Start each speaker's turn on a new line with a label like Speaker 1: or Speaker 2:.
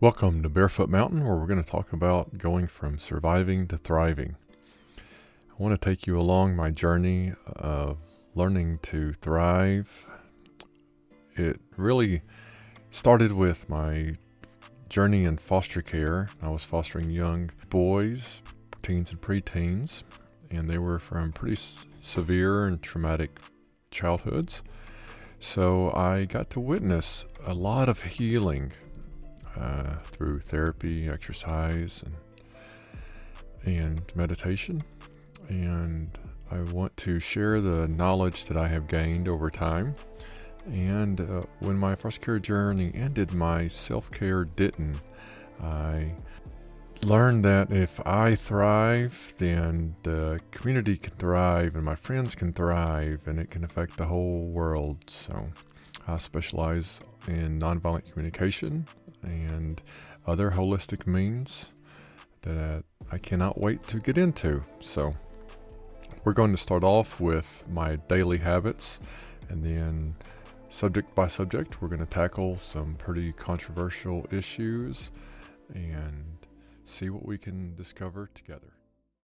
Speaker 1: Welcome to Barefoot Mountain, where we're going to talk about going from surviving to thriving. I want to take you along my journey of learning to thrive. It really started with my journey in foster care. I was fostering young boys, teens, and preteens, and they were from pretty s- severe and traumatic childhoods. So I got to witness a lot of healing uh, through therapy, exercise, and, and meditation. And I want to share the knowledge that I have gained over time. And uh, when my foster care journey ended, my self care didn't. I learned that if I thrive, then the community can thrive and my friends can thrive, and it can affect the whole world. So I specialize in nonviolent communication and other holistic means that I cannot wait to get into. So, we're going to start off with my daily habits and then, subject by subject, we're going to tackle some pretty controversial issues and see what we can discover together.